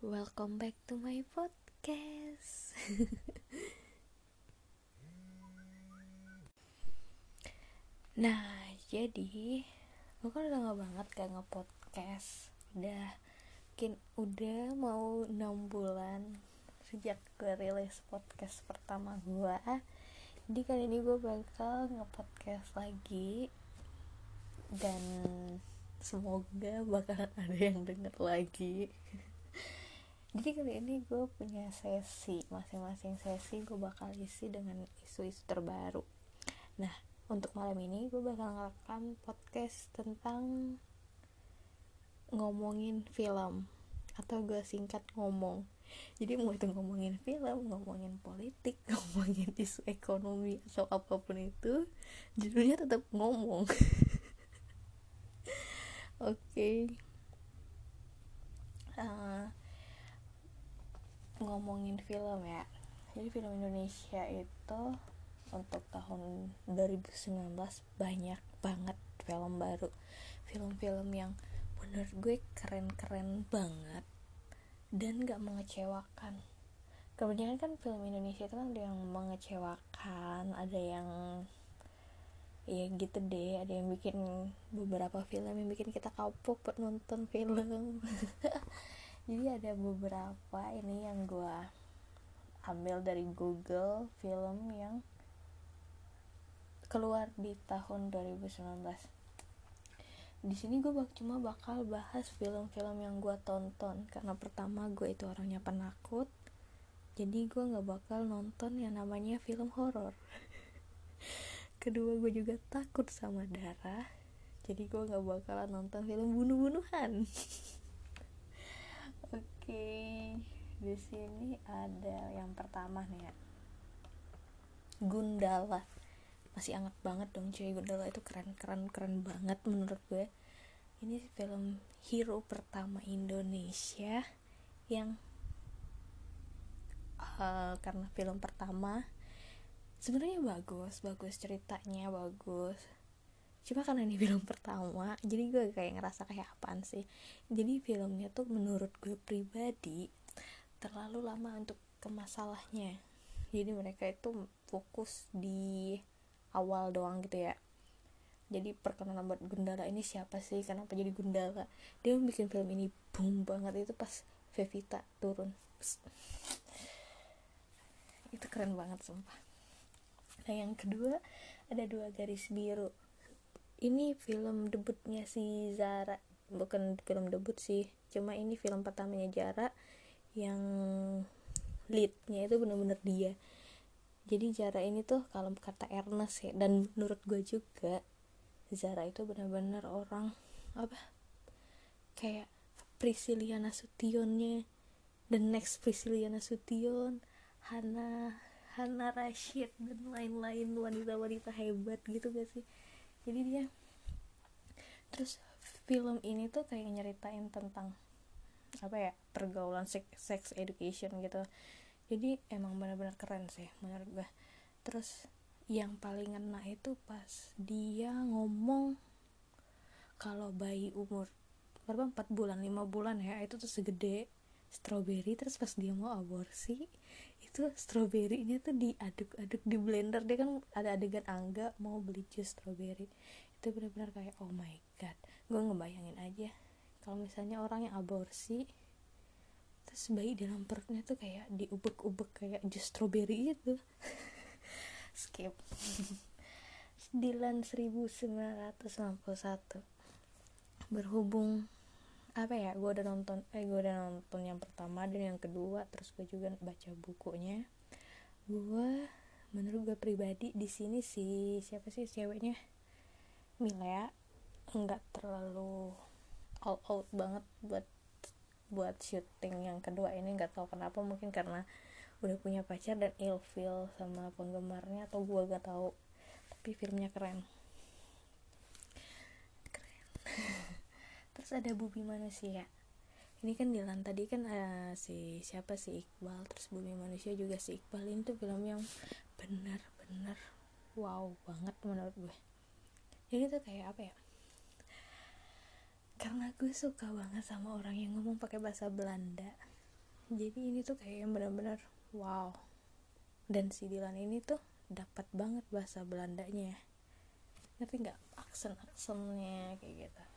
Welcome back to my podcast. nah, jadi gue kan udah gak banget gak nge-podcast. Udah mungkin udah mau 6 bulan sejak gue rilis podcast pertama gue. Jadi kali ini gue bakal nge-podcast lagi dan semoga bakalan ada yang denger lagi jadi kali ini gue punya sesi masing-masing sesi gue bakal isi dengan isu-isu terbaru. Nah untuk malam ini gue bakal ngerekam podcast tentang ngomongin film atau gue singkat ngomong. Jadi mau itu ngomongin film ngomongin politik ngomongin isu ekonomi atau apa pun itu judulnya tetap ngomong. Oke. okay. uh, ngomongin film ya. Jadi film Indonesia itu untuk tahun 2019 banyak banget film baru. Film-film yang menurut gue keren-keren banget dan gak mengecewakan. Kemudian kan film Indonesia itu kan ada yang mengecewakan ada yang ya gitu deh ada yang bikin beberapa film yang bikin kita kapok nonton film jadi ada beberapa ini yang gue ambil dari Google film yang keluar di tahun 2019 di sini gue bak cuma bakal bahas film-film yang gue tonton karena pertama gue itu orangnya penakut jadi gue nggak bakal nonton yang namanya film horor. Kedua gue juga takut sama darah jadi gue nggak bakalan nonton film bunuh-bunuhan okay. di sini ada yang pertama nih ya. Gundala. Masih anget banget dong cuy. Gundala itu keren keren keren banget menurut gue. Ini film hero pertama Indonesia yang uh, karena film pertama sebenarnya bagus bagus ceritanya bagus cuma karena ini film pertama jadi gue kayak ngerasa kayak apaan sih? Jadi filmnya tuh menurut gue pribadi terlalu lama untuk ke masalahnya. Jadi mereka itu fokus di awal doang gitu ya. Jadi perkenalan buat Gundala ini siapa sih? Kenapa jadi Gundala? Dia bikin film ini boom banget. Itu pas Vevita turun. Itu keren banget sumpah. Nah yang kedua ada dua garis biru ini film debutnya si Zara. Bukan film debut sih cuma ini film pertamanya Zara yang leadnya itu bener-bener dia. Jadi Zara ini tuh kalau kata Ernest ya dan menurut gue juga Zara itu bener-bener orang apa kayak Priscilla Nasutionnya the next Priscilla Nasution Hana Hana Rashid dan lain-lain wanita-wanita hebat gitu gak sih jadi dia. Terus film ini tuh kayak nyeritain tentang apa ya pergaulan sex, sex education gitu. Jadi emang benar-benar keren sih menurut gue terus yang paling ngena itu pas dia ngomong kalau bayi umur berapa? Empat bulan lima bulan ya. Itu tuh segede strawberry. Terus pas dia mau aborsi itu stroberinya tuh diaduk-aduk di blender. Dia kan ada adegan angga mau beli jus strawberry itu benar-benar kayak oh my god. Gue ngebayangin aja kalau misalnya orang yang aborsi terus bayi dalam perutnya tuh kayak diubek-ubek kayak jus strawberry itu. Skip. 9991 berhubung apa ya gue udah nonton eh gue udah nonton yang pertama dan yang kedua terus gue juga baca bukunya. Gue menurut gue pribadi di sini sih siapa sih ceweknya? Mila nggak terlalu all out banget buat buat syuting yang kedua ini nggak tahu kenapa mungkin karena udah punya pacar dan ilfeel sama penggemarnya atau gue gak tahu. Tapi filmnya keren terus ada Bumi Manusia. Ini kan di tadi kan uh, si siapa si Iqbal. Terus Bumi Manusia juga si Iqbal. Ini tuh film yang benar-benar wow banget menurut gue. Jadi tuh kayak apa ya? Karena gue suka banget sama orang yang ngomong pakai bahasa Belanda. Jadi ini tuh kayak yang benar-benar wow. Dan si Dilan ini tuh dapat banget bahasa Belandanya. Ngerti nggak? Aksen aksennya kayak gitu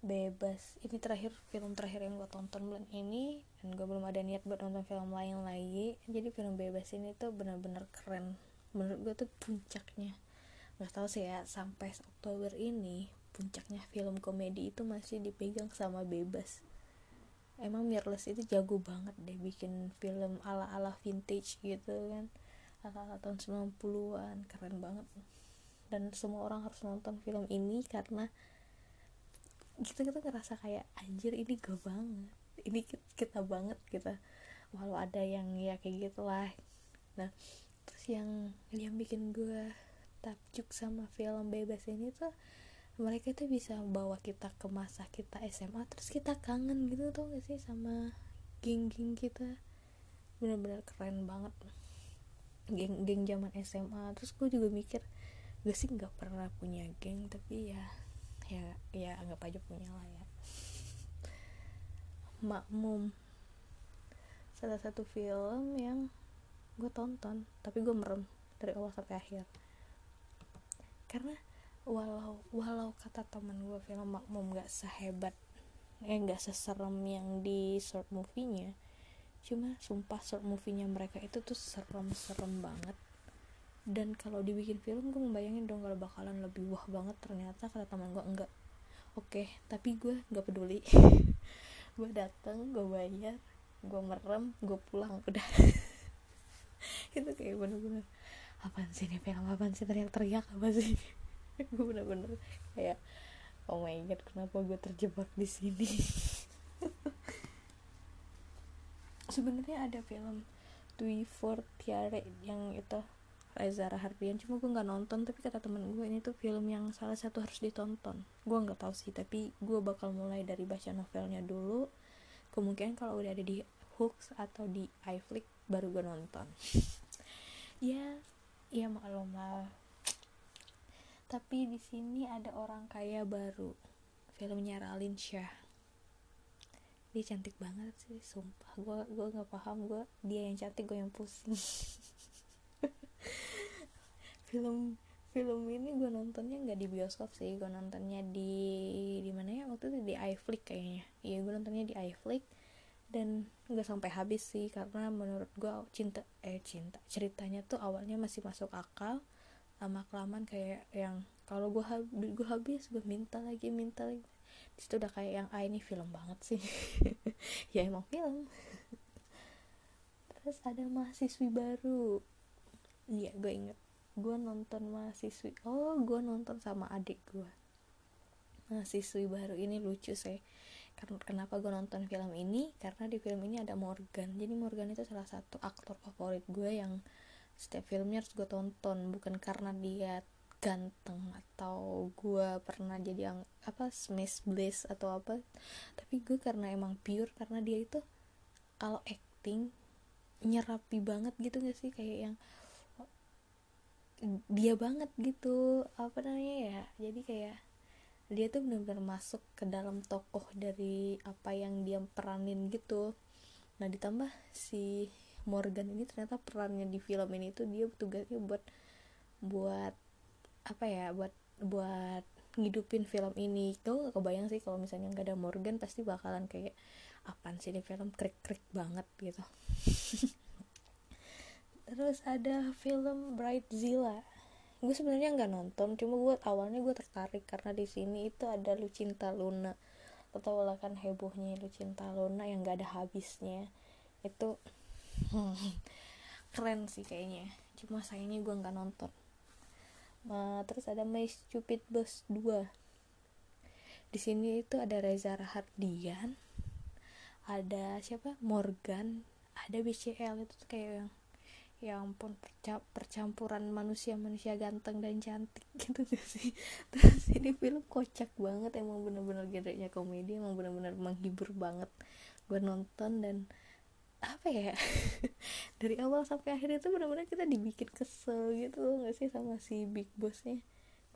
bebas. Ini terakhir film terakhir yang gue tonton bulan ini dan gue belum ada niat buat nonton film lain lagi. Jadi film bebas ini tuh benar-benar keren. Menurut gue tuh puncaknya. Nggak tahu sih ya sampai Oktober ini puncaknya film komedi itu masih dipegang sama bebas. Emang Mirles itu jago banget deh bikin film ala-ala vintage gitu kan. Ala-ala tahun 90-an keren banget. Dan semua orang harus nonton film ini karena kita kita ngerasa kayak anjir ini gue banget. Ini kita banget kita walau ada yang ya kayak gitulah. Nah terus yang yang bikin gue takjub sama film bebas ini tuh mereka tuh bisa bawa kita ke masa kita SMA terus kita kangen gitu tuh gak sih sama geng-geng kita. Bener-bener keren banget. Geng-geng zaman SMA terus gue juga mikir gue sih nggak pernah punya geng tapi ya ya ya anggap aja punya lah ya. Makmum. Salah satu film yang gue tonton tapi gue merem dari awal sampai akhir. Karena walau walau kata teman gue film makmum gak sehebat eh gak seserem yang di short movie-nya cuma sumpah short movie-nya mereka itu tuh serem-serem banget dan kalau dibikin film gue membayangin dong kalau bakalan lebih wah banget ternyata kata teman gue enggak. Oke okay, tapi gue nggak peduli. Gue dateng gue bayar gue merem gue pulang udah. Itu kayak bener-bener apaan sih ini film? Apaan sih teriak-teriak? Apa sih? Gue bener-bener kayak oh my god kenapa gue terjebak di sini? Sebenarnya ada film Twi for Tiare yang itu Reza Rahardian cuma gue nggak nonton tapi kata temen gue ini tuh film yang salah satu harus ditonton. Gue nggak tahu sih tapi gue bakal mulai dari baca novelnya dulu. Kemungkinan kalau udah ada di Hooks atau di iFlix baru gue nonton. Ya iya maklum lah. Tapi di sini ada orang kaya baru. Filmnya Ralin Shah. Dia cantik banget sih sumpah. Gue gue nggak paham gue dia yang cantik gue yang pusing film film ini gue nontonnya nggak di bioskop sih gue nontonnya di di mana ya? Waktu itu di iFlix kayaknya. Iya gue nontonnya di iFlix dan nggak sampai habis sih karena menurut gue cinta eh cinta ceritanya tuh awalnya masih masuk akal lama kelamaan kayak yang kalau gue habis gue habis gue minta lagi minta lagi. Di situ udah kayak yang ah ini film banget sih. Ya emang film. Terus ada mahasiswi baru iya gue inget gue nonton mahasiswi oh gue nonton sama adik gue mahasiswi baru ini lucu sih. Karena kenapa gue nonton film ini? Karena di film ini ada Morgan. Jadi Morgan itu salah satu aktor favorit gue yang setiap filmnya harus gue tonton. Bukan karena dia ganteng atau gue pernah jadi yang apa smash bliss atau apa. Tapi gue karena emang pure karena dia itu kalau acting nyerapi banget gitu gak sih? Kayak yang dia banget gitu apa namanya ya jadi kayak dia tuh benar-benar masuk ke dalam tokoh dari apa yang dia peranin gitu. Nah ditambah si Morgan ini ternyata perannya di film ini tuh dia tugasnya buat buat apa ya buat buat ngidupin film ini. Tuh gak kebayang sih kalau misalnya nggak ada Morgan pasti bakalan kayak apaan sih ini film? Krik krik banget gitu terus ada film Brightzilla gue sebenarnya nggak nonton cuma gue awalnya gue tertarik karena di sini itu ada Lucinta Luna. Atau lah kan hebohnya Lucinta Luna yang gak ada habisnya. Itu hmm, keren sih kayaknya. Cuma sayangnya gue nggak nonton. Nah, terus ada My Stupid Boss 2 di sini itu ada Reza Rahardian ada siapa? Morgan ada BCL itu kayak yang ya ampun percampuran manusia-manusia ganteng dan cantik gitu gak sih? Terus ini film kocak banget emang bener-bener genrenya komedi emang bener-bener menghibur banget. Gue nonton dan apa ya? Dari awal sampai akhir itu bener-bener kita dibikin kesel gitu gak sih sama si big bossnya?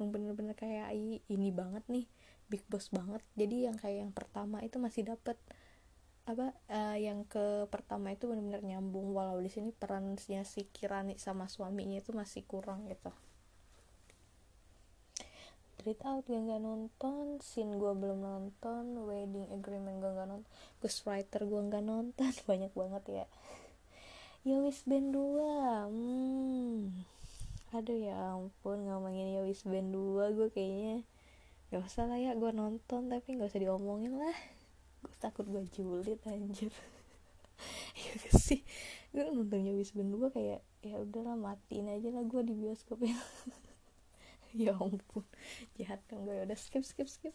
Emang bener-bener kayak ini banget nih big boss banget. Jadi yang kayak yang pertama itu masih dapat apa uh, yang ke pertama itu benar-benar nyambung. Walau di sini perannya si Kirani sama suaminya itu masih kurang gitu. Street Out gue nggak nonton Scene gue belum nonton Wedding Agreement gue nggak nonton Ghost Writer gue nggak nonton. Banyak banget ya. Yowis Band 2 hmm. aduh ya ampun ngomongin Yowis Band 2 gue kayaknya gak usah lah ya gue nonton tapi gak usah diomongin lah gue takut gue julid anjir. Ya sih? Gue nonton Yowis Band 2 kayak ya udahlah matiin aja lah gue di bioskop ya. Ya ampun jahat kan gue udah skip skip skip.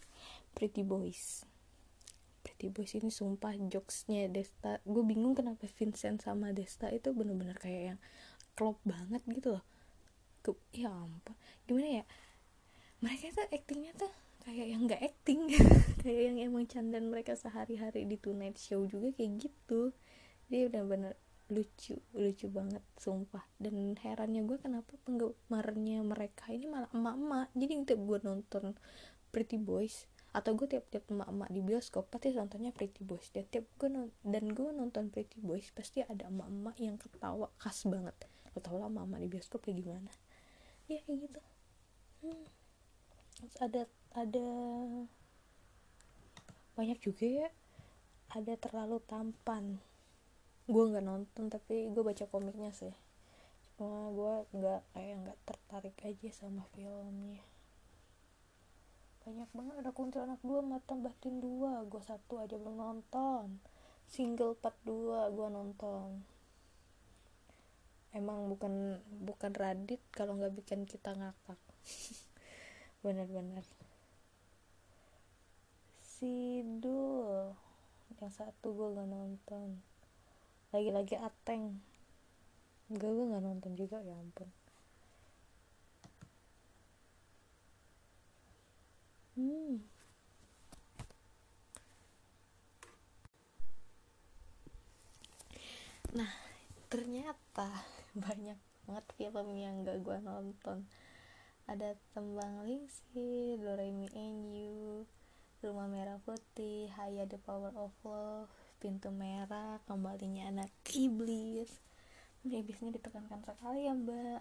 Pretty Boys. Pretty Boys ini sumpah jokesnya Desta. Gue bingung kenapa Vincent sama Desta itu bener-bener kayak yang klop banget gitu loh. Ke, ya ampun. Gimana ya? Mereka tuh actingnya tuh kayak yang nggak acting kayak yang emang candan mereka sehari-hari di Tonight Show juga kayak gitu. Dia udah bener lucu lucu banget sumpah. Dan herannya gue kenapa penggemarnya mereka ini malah emak-emak. Jadi tiap gue nonton Pretty Boys atau gue tiap-tiap emak-emak di bioskop pasti nontonnya Pretty Boys. Dan tiap gue dan gue nonton Pretty Boys pasti ada emak-emak yang ketawa khas banget. Lo tau lah emak-emak di bioskop kayak gimana. Ya kayak gitu. Hmm. terus ada ada banyak juga ya. Ada terlalu tampan. Gue nggak nonton tapi gue baca komiknya sih. Cuma gue nggak kayak nggak tertarik aja sama filmnya. Banyak banget ada kuntilanak dua mata batin dua. Gue satu aja belum nonton. Single part dua gue nonton. Emang bukan bukan radit kalau nggak bikin kita ngakak. Bener-bener Sidul. Yang satu gue gak nonton. Lagi-lagi ateng. Enggak gue nggak nonton juga ya ampun. Hmm. Nah ternyata banyak banget film yang gak gue nonton. Ada Tembang Lingsi, Doremi You, Rumah Merah Putih, Haya The Power of Love, pintu merah kembalinya anak iblis. Iblisnya ditekankan sekali ya mbak.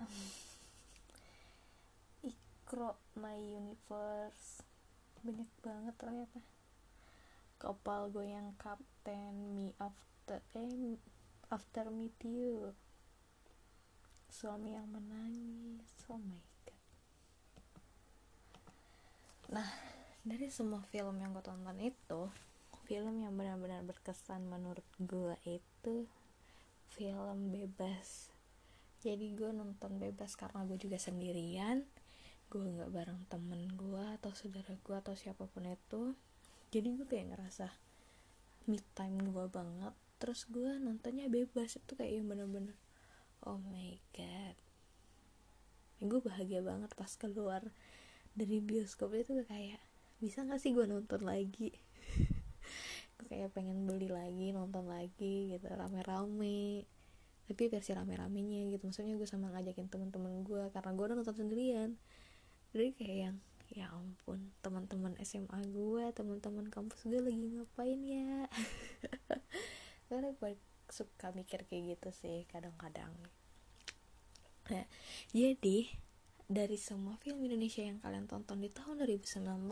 Ikro my universe. Banyak banget ternyata. Kapal goyang kapten me after eh after meet you suami yang menangis. Oh god nah dari semua film yang gue tonton itu film yang benar-benar berkesan menurut gue itu film bebas. Jadi gue nonton bebas karena gue juga sendirian gue nggak bareng temen gue atau saudara gue atau siapa pun itu. Jadi gue kayak ngerasa me time gue banget. Terus gue nontonnya bebas itu kayak yang bener-bener oh my god. Gue bahagia banget pas keluar dari bioskop itu kayak bisa gak sih gue nonton lagi? Kayak pengen beli lagi nonton lagi gitu rame-rame. Tapi versi rame-ramenya gitu. Maksudnya gue sama ngajakin temen-temen gue karena gue udah nonton sendirian. Jadi kayak yang ya ampun teman-teman SMA gue teman-teman kampus gue lagi ngapain ya? Karena gue suka mikir kayak gitu sih kadang-kadang. Nah jadi dari semua film Indonesia yang kalian tonton di tahun 2019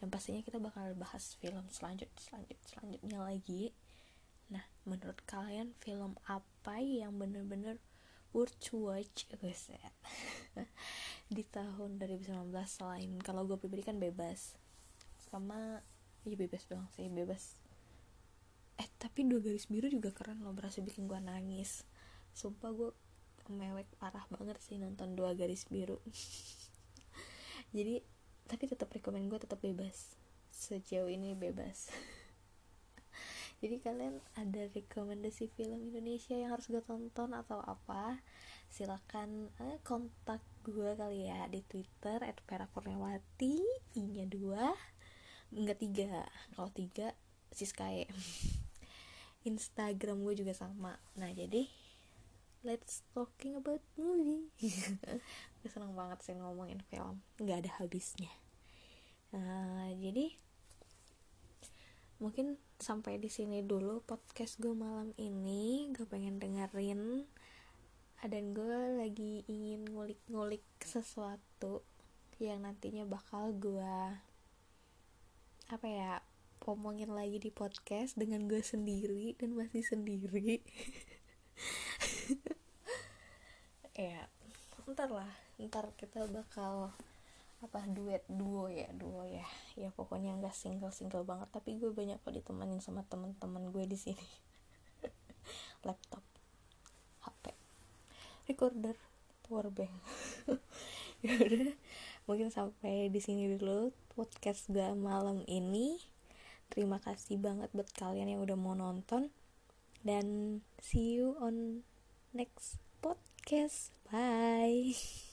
dan pastinya kita bakal bahas film selanjut selanjut selanjutnya lagi. Nah menurut kalian film apa yang bener-bener worth to watch? Guys di tahun 2019 selain kalau gue pribadi kan bebas. Sama ya bebas doang sih bebas. Eh tapi dua garis biru juga keren loh berasa bikin gue nangis. Sumpah gue mewek parah banget sih nonton dua garis biru. Jadi tapi tetap rekomend gue tetap bebas. Sejauh ini bebas. Jadi kalian ada rekomendasi film Indonesia yang harus gue tonton atau apa? Silakan eh, kontak gue kali ya di Twitter @perakurniawati i nya dua enggak tiga. Kalau tiga siskae. Instagram gue juga sama. Nah jadi let's talking about movie. Gue seneng banget sih ngomongin film. Nggak ada habisnya. Uh, jadi mungkin sampai di sini dulu podcast gue malam ini. Gue pengen dengerin dan gue lagi ingin ngulik-ngulik sesuatu yang nantinya bakal gue apa ya omongin lagi di podcast dengan gue sendiri dan masih sendiri ya ntar lah ntar kita bakal apa duet duo ya duo ya. Ya pokoknya nggak single single banget tapi gue banyak kok ditemenin sama teman-teman gue di sini. Laptop hp recorder powerbank ya udah mungkin sampai di sini dulu podcast gue malam ini. Terima kasih banget buat kalian yang udah mau nonton. Dan see you on next podcast. Bye